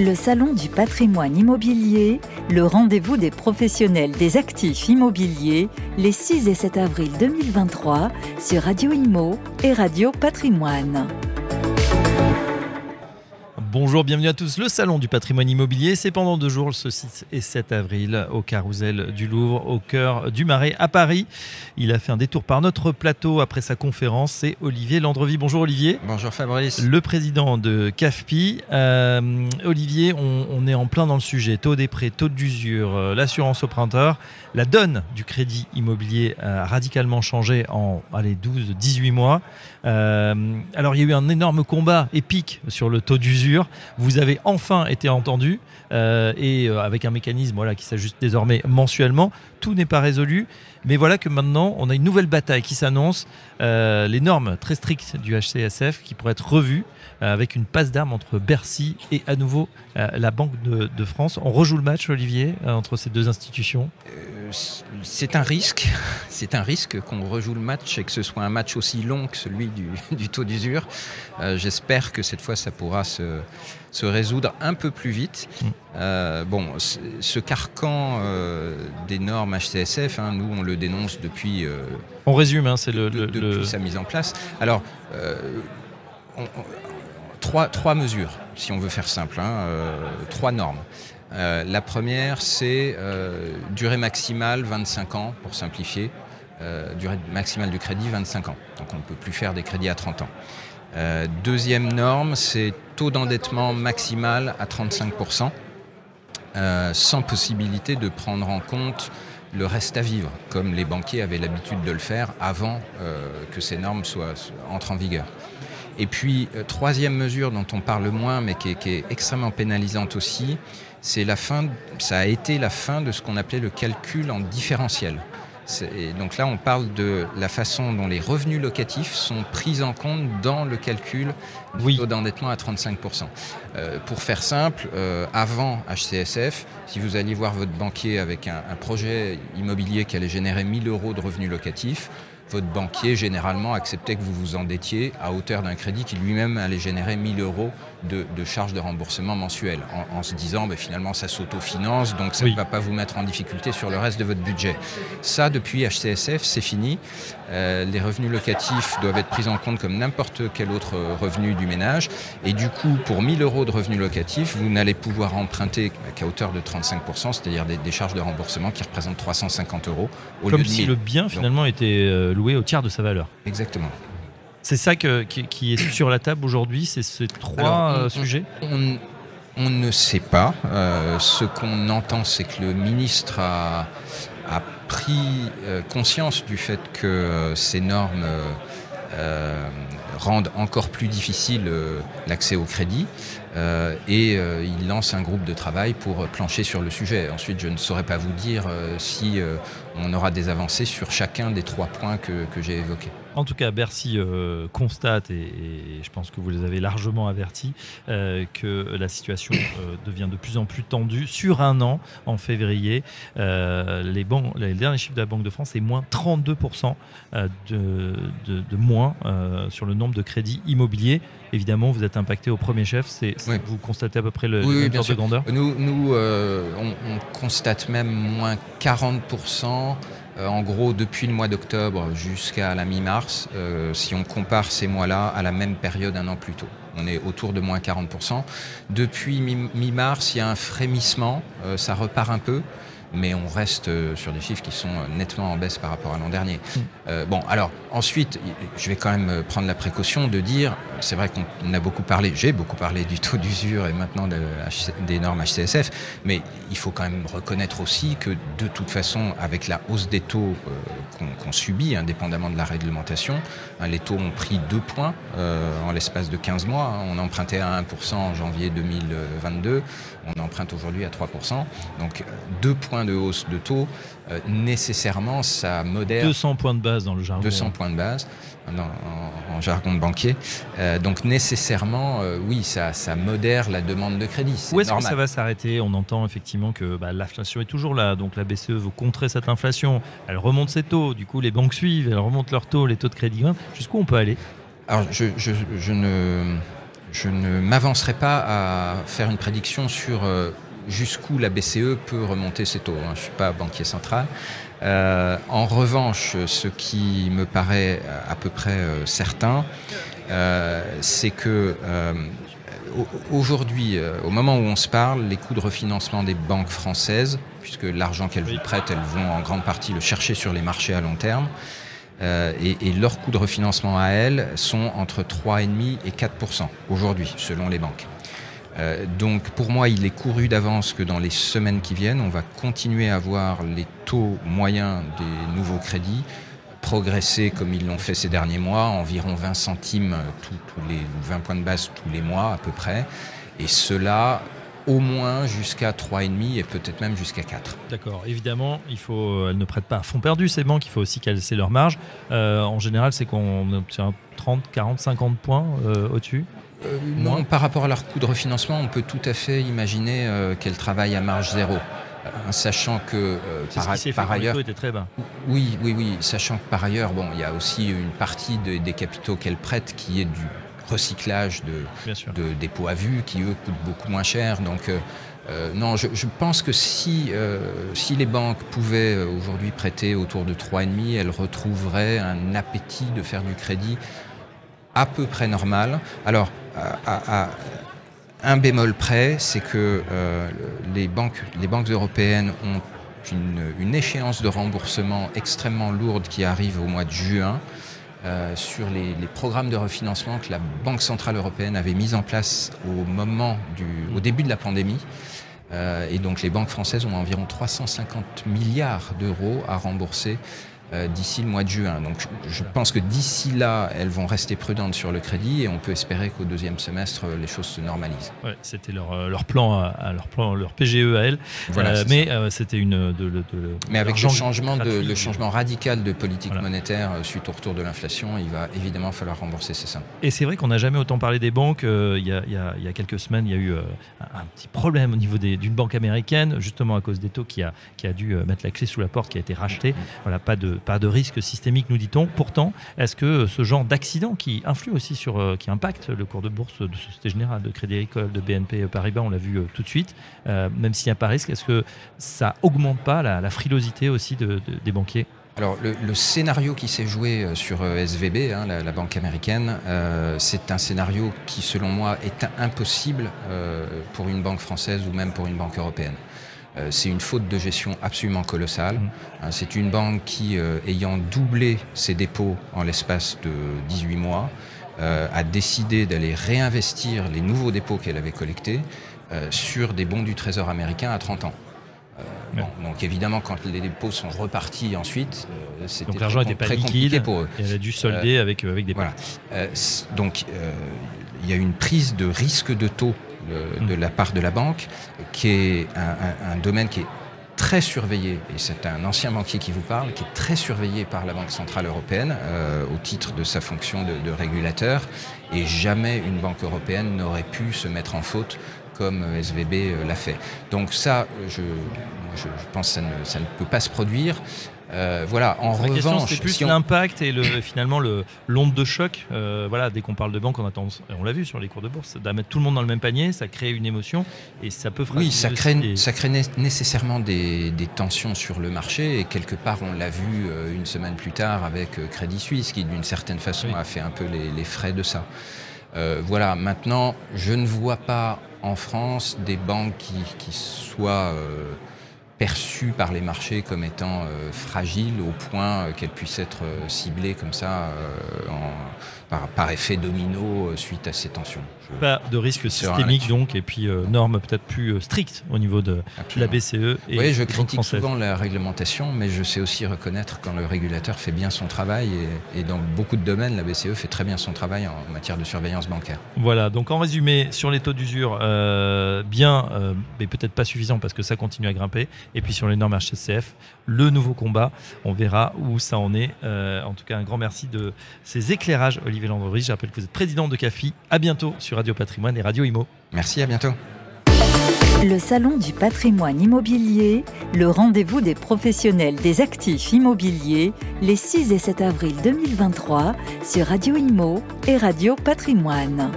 Le Salon du patrimoine immobilier, le rendez-vous des professionnels des actifs immobiliers, les 6 et 7 avril 2023 sur Radio Imo et Radio Patrimoine. Bonjour, bienvenue à tous. Le Salon du patrimoine immobilier, c'est pendant deux jours, ce 6 et 7 avril, au Carousel du Louvre, au cœur du Marais, à Paris. Il a fait un détour par notre plateau après sa conférence. C'est Olivier Landrevi. Bonjour Olivier. Bonjour Fabrice. Le président de CAFPI. Euh, Olivier, on, est en plein dans le sujet. Taux des prêts, taux d'usure, euh, l'assurance au printemps. La donne du crédit immobilier a radicalement changé en 12-18 mois. Euh, alors il y a eu un énorme combat épique sur le taux d'usure. Vous avez enfin été entendu euh, et euh, avec un mécanisme qui s'ajuste désormais mensuellement. Tout n'est pas résolu, mais voilà que maintenant on a une nouvelle bataille qui s'annonce. Euh, les normes très strictes du HCSF qui pourraient être revues avec une passe d'armes entre Bercy et à nouveau la Banque de, France. On rejoue le match, Olivier, entre ces deux institutions? C'est un risque, c'est un risque qu'on rejoue le match et que ce soit un match aussi long que celui du, taux d'usure. Euh, j'espère que cette fois ça pourra se, résoudre un peu plus vite. Mm. Euh, bon, ce carcan euh, des normes HCSF, hein, nous on le dénonce depuis. on résume, hein, c'est le, depuis sa mise en place. Alors. trois, trois, mesures, si on veut faire simple, hein, trois normes. Euh, la première, c'est euh, durée maximale 25 ans, pour simplifier. Euh, durée maximale du crédit 25 ans. Donc on ne peut plus faire des crédits à 30 ans. deuxième norme, c'est taux d'endettement maximal à 35%, sans possibilité de prendre en compte le reste à vivre, comme les banquiers avaient l'habitude de le faire avant que ces normes soient, entrent en vigueur. Et puis, troisième mesure dont on parle moins, mais qui est extrêmement pénalisante aussi, c'est la fin, ça a été la fin de ce qu'on appelait le calcul en différentiel. donc là, on parle de la façon dont les revenus locatifs sont pris en compte dans le calcul du taux d'endettement à 35%. Euh, pour faire simple, euh, avant HCSF, si vous alliez voir votre banquier avec un, un projet immobilier qui allait générer 1000 euros de revenus locatifs, votre banquier généralement acceptait que vous vous endettiez à hauteur d'un crédit qui lui-même allait générer 1000 euros de, charges de remboursement mensuelles, en, se disant ben, finalement ça s'autofinance, donc ça ne va pas vous mettre en difficulté sur le reste de votre budget. Ça, depuis HCSF, c'est fini. Euh, les revenus locatifs doivent être pris en compte comme n'importe quel autre revenu du ménage. Et du coup, pour 1000 euros de revenus locatifs, vous n'allez pouvoir emprunter qu'à hauteur de 35%, c'est-à-dire des, charges de remboursement qui représentent 350 euros. Au comme si le bien finalement était au tiers de sa valeur. Exactement. C'est ça qui, est sur la table aujourd'hui, c'est ces trois euh, sujets on, ne sait pas. Euh, ce qu'on entend, c'est que le ministre a, pris euh, conscience du fait que ces normes rendent encore plus difficile l'accès au crédit et il lance un groupe de travail pour plancher sur le sujet. Ensuite, je ne saurais pas vous dire si on aura des avancées sur chacun des trois points que j'ai évoqués. En tout cas, Bercy euh, constate, et, je pense que vous les avez largement avertis, euh, que la situation euh, devient de plus en plus tendue. Sur un an, en février, les, banques, les derniers chiffres de la Banque de France, c'est moins 32% de, de, moins sur le nombre de crédits immobiliers. Évidemment, vous êtes impacté au premier chef. C'est, Vous constatez à peu près le, oui, de grandeur? Nous, nous on, on, constate même moins 40% euh, en gros, depuis le mois d'octobre jusqu'à la mi-mars, euh, si on compare ces mois-là à la même période un an plus tôt. On est autour de moins 40%. Depuis mi-mars, il y a un frémissement, euh, ça repart un peu mais on reste euh, sur des chiffres qui sont euh, nettement en baisse par rapport à l'an dernier. Mm. Euh, bon, alors ensuite, je vais quand même prendre la précaution de dire, c'est vrai qu'on a beaucoup parlé, j'ai beaucoup parlé du taux d'usure et maintenant des normes HCSF, mais il faut quand même reconnaître aussi que de toute façon, avec la hausse des taux qu'on subit, indépendamment de la réglementation, hein, les taux ont pris deux points en l'espace de 15 mois. Hein. On empruntait à 1% en janvier 2022, on emprunte aujourd'hui à 3%. Donc deux points de hausse de taux, euh, nécessairement, ça modère. 200 points de base dans le jargon. 200 points de base en, jargon de banquier. Euh, donc nécessairement, euh, oui, ça, ça modère la demande de crédit. Où est-ce que ça va s'arrêter? On entend effectivement que bah, l'inflation est toujours là, donc la BCE veut contrer cette inflation. Elle remonte ses taux, du coup les banques suivent, elles remontent leurs taux, les taux de crédit. Jusqu'où on peut aller? Alors je, je, je ne je ne m'avancerai pas à faire une prédiction sur jusqu'où la BCE peut remonter ses taux. Hein. Je ne suis pas banquier central. Euh, en revanche, ce qui me paraît à peu près euh, certain, euh, c'est que aujourd'hui, au moment où on se parle, les coûts de refinancement des banques françaises, puisque l'argent qu'elles vous prêtent, elles vont en grande partie le chercher sur les marchés à long terme, et, et, leurs coûts de refinancement à elles sont entre 3,5 et 4% aujourd'hui, selon les banques. Euh, donc pour moi, il est couru d'avance que dans les semaines qui viennent, on va continuer à voir les taux moyens des nouveaux crédits progresser comme ils l'ont fait ces derniers mois, environ 20 centimes tous les 20 points de base tous les mois à peu près. Et cela au moins jusqu'à 3,5 et peut-être même jusqu'à 4. D'accord. Évidemment, il faut, elles ne prêtent pas à fond perdu ces banques, il faut aussi casser leur marge. Euh, en général, c'est qu'on obtient 30, 40, 50 points euh, au-dessus euh, non, par rapport à leur coût de refinancement, on peut tout à fait imaginer qu'elles travaillent à marge zéro. Sachant que par, ailleurs, était très bas. Oui, oui, oui. Sachant que par ailleurs, bon, il y a aussi une partie des capitaux qu'elles prêtent qui est du recyclage de, dépôts à vue, qui eux coûtent beaucoup moins cher. Donc non, je, pense que si, si les banques pouvaient aujourd'hui prêter autour de 3,5, elles retrouveraient un appétit de faire du crédit à peu près normal. Alors, à, un bémol près, c'est que euh, les, banques, les banques européennes ont une, échéance de remboursement extrêmement lourde qui arrive au mois de juin. Euh, sur les, programmes de refinancement que la Banque Centrale Européenne avait mis en place au moment du, au début de la pandémie. Euh, et donc les banques françaises ont environ 350 milliards d'euros à rembourser d'ici le mois de juin. Donc je pense que d'ici là, elles vont rester prudentes sur le crédit et on peut espérer qu'au deuxième semestre, les choses se normalisent. Ouais, c'était leur, euh, leur, plan, à, leur plan, leur PGE à elles. Voilà, euh, mais c'était une. De, de, mais avec le changement, de, le changement radical de politique monétaire suite au retour de l'inflation, il va évidemment falloir rembourser ces sommes. Et c'est vrai qu'on n'a jamais autant parlé des banques. Il y, a, il, y a, il, y a, quelques semaines, il y a eu un petit problème au niveau d'une banque américaine, justement à cause des taux qui a, qui a dû mettre la clé sous la porte, qui a été racheté. Voilà, pas de pas de risque systémique, nous dit-on. Pourtant, est-ce que ce genre d'accident qui influe aussi sur, euh, qui impacte le cours de bourse de Société Générale, de Crédit Agricole, de BNP Paribas, on l'a vu euh, tout de suite, euh, même s'il n'y a pas risque, est-ce que ça augmente pas la, frilosité aussi des banquiers? Alors le, scénario qui s'est joué sur SVB, hein, la, banque américaine, c'est un scénario qui selon moi est impossible pour une banque française ou même pour une banque européenne. Euh, c'est une faute de gestion absolument colossale. Mmh. Hein, c'est une banque qui, euh, ayant doublé ses dépôts en l'espace de 18 mois, euh, a décidé d'aller réinvestir les nouveaux dépôts qu'elle avait collectés sur des bons du Trésor américain à 30 ans. donc évidemment, quand les dépôts sont repartis ensuite, c'était l'argent n'était pas liquide pour eux. Et elle a dû solder avec, avec des voilà. donc il y a une prise de risque de taux de la part de la banque, qui est un, domaine qui est très surveillé, et c'est un ancien banquier qui vous parle, qui est très surveillé par la Banque Centrale Européenne euh, au titre de sa fonction de, régulateur, et jamais une banque européenne n'aurait pu se mettre en faute comme SVB euh, l'a fait. Donc ça, je, pense que ça ne peut pas se produire. Euh, voilà. En La revanche, c'est plus l'impact et le, finalement le l'onde de choc. Euh, voilà, dès qu'on parle de banque, on a tendance, on l'a vu sur les cours de bourse, d'à mettre tout le monde dans le même panier, ça crée une émotion et ça peut. Oui, ça crée, ça crée nécessairement des, tensions sur le marché et quelque part, on l'a vu euh, une semaine plus tard avec Crédit Suisse, qui d'une certaine façon a fait un peu les, frais de ça. voilà. Maintenant, je ne vois pas en France des banques qui, qui soient perçue par les marchés comme étant euh, fragile au point euh, qu'elle puisse être euh, ciblée comme ça en, par, effet domino suite à ces tensions. Pas de risque systémique donc, et puis normes peut-être plus strictes au niveau de la BCE. Et oui, je critique souvent la réglementation, mais je sais aussi reconnaître quand le régulateur fait bien son travail et, dans beaucoup de domaines, la BCE fait très bien son travail en matière de surveillance bancaire. Voilà, donc en résumé, sur les taux d'usure, bien, mais peut-être pas suffisant parce que ça continue à grimper. Et puis sur les normes HCF, le nouveau combat. On verra où ça en est. Euh, en tout cas, un grand merci de ces éclairages, Olivier Landry. Je rappelle que vous êtes président de CAFI. À bientôt sur Radio Patrimoine et Radio Imo. Merci, à bientôt. Le Salon du patrimoine immobilier, le rendez-vous des professionnels des actifs immobiliers, les 6 et 7 avril 2023 sur Radio Imo et Radio Patrimoine.